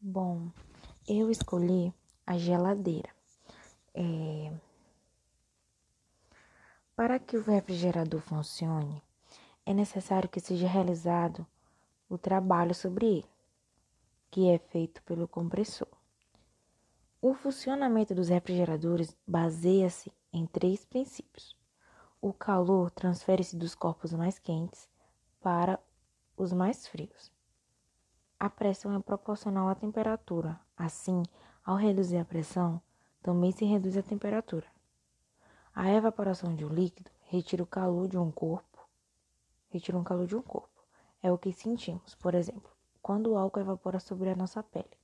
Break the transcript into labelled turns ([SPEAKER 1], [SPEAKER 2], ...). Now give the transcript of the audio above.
[SPEAKER 1] Bom, eu escolhi a geladeira. É... Para que o refrigerador funcione, é necessário que seja realizado o trabalho sobre ele, que é feito pelo compressor. O funcionamento dos refrigeradores baseia-se em três princípios. O calor transfere-se dos corpos mais quentes para os mais frios. A pressão é proporcional à temperatura. Assim, ao reduzir a pressão, também se reduz a temperatura. A evaporação de um líquido retira o calor de um corpo. Retira um calor de um corpo. É o que sentimos, por exemplo, quando o álcool evapora sobre a nossa pele.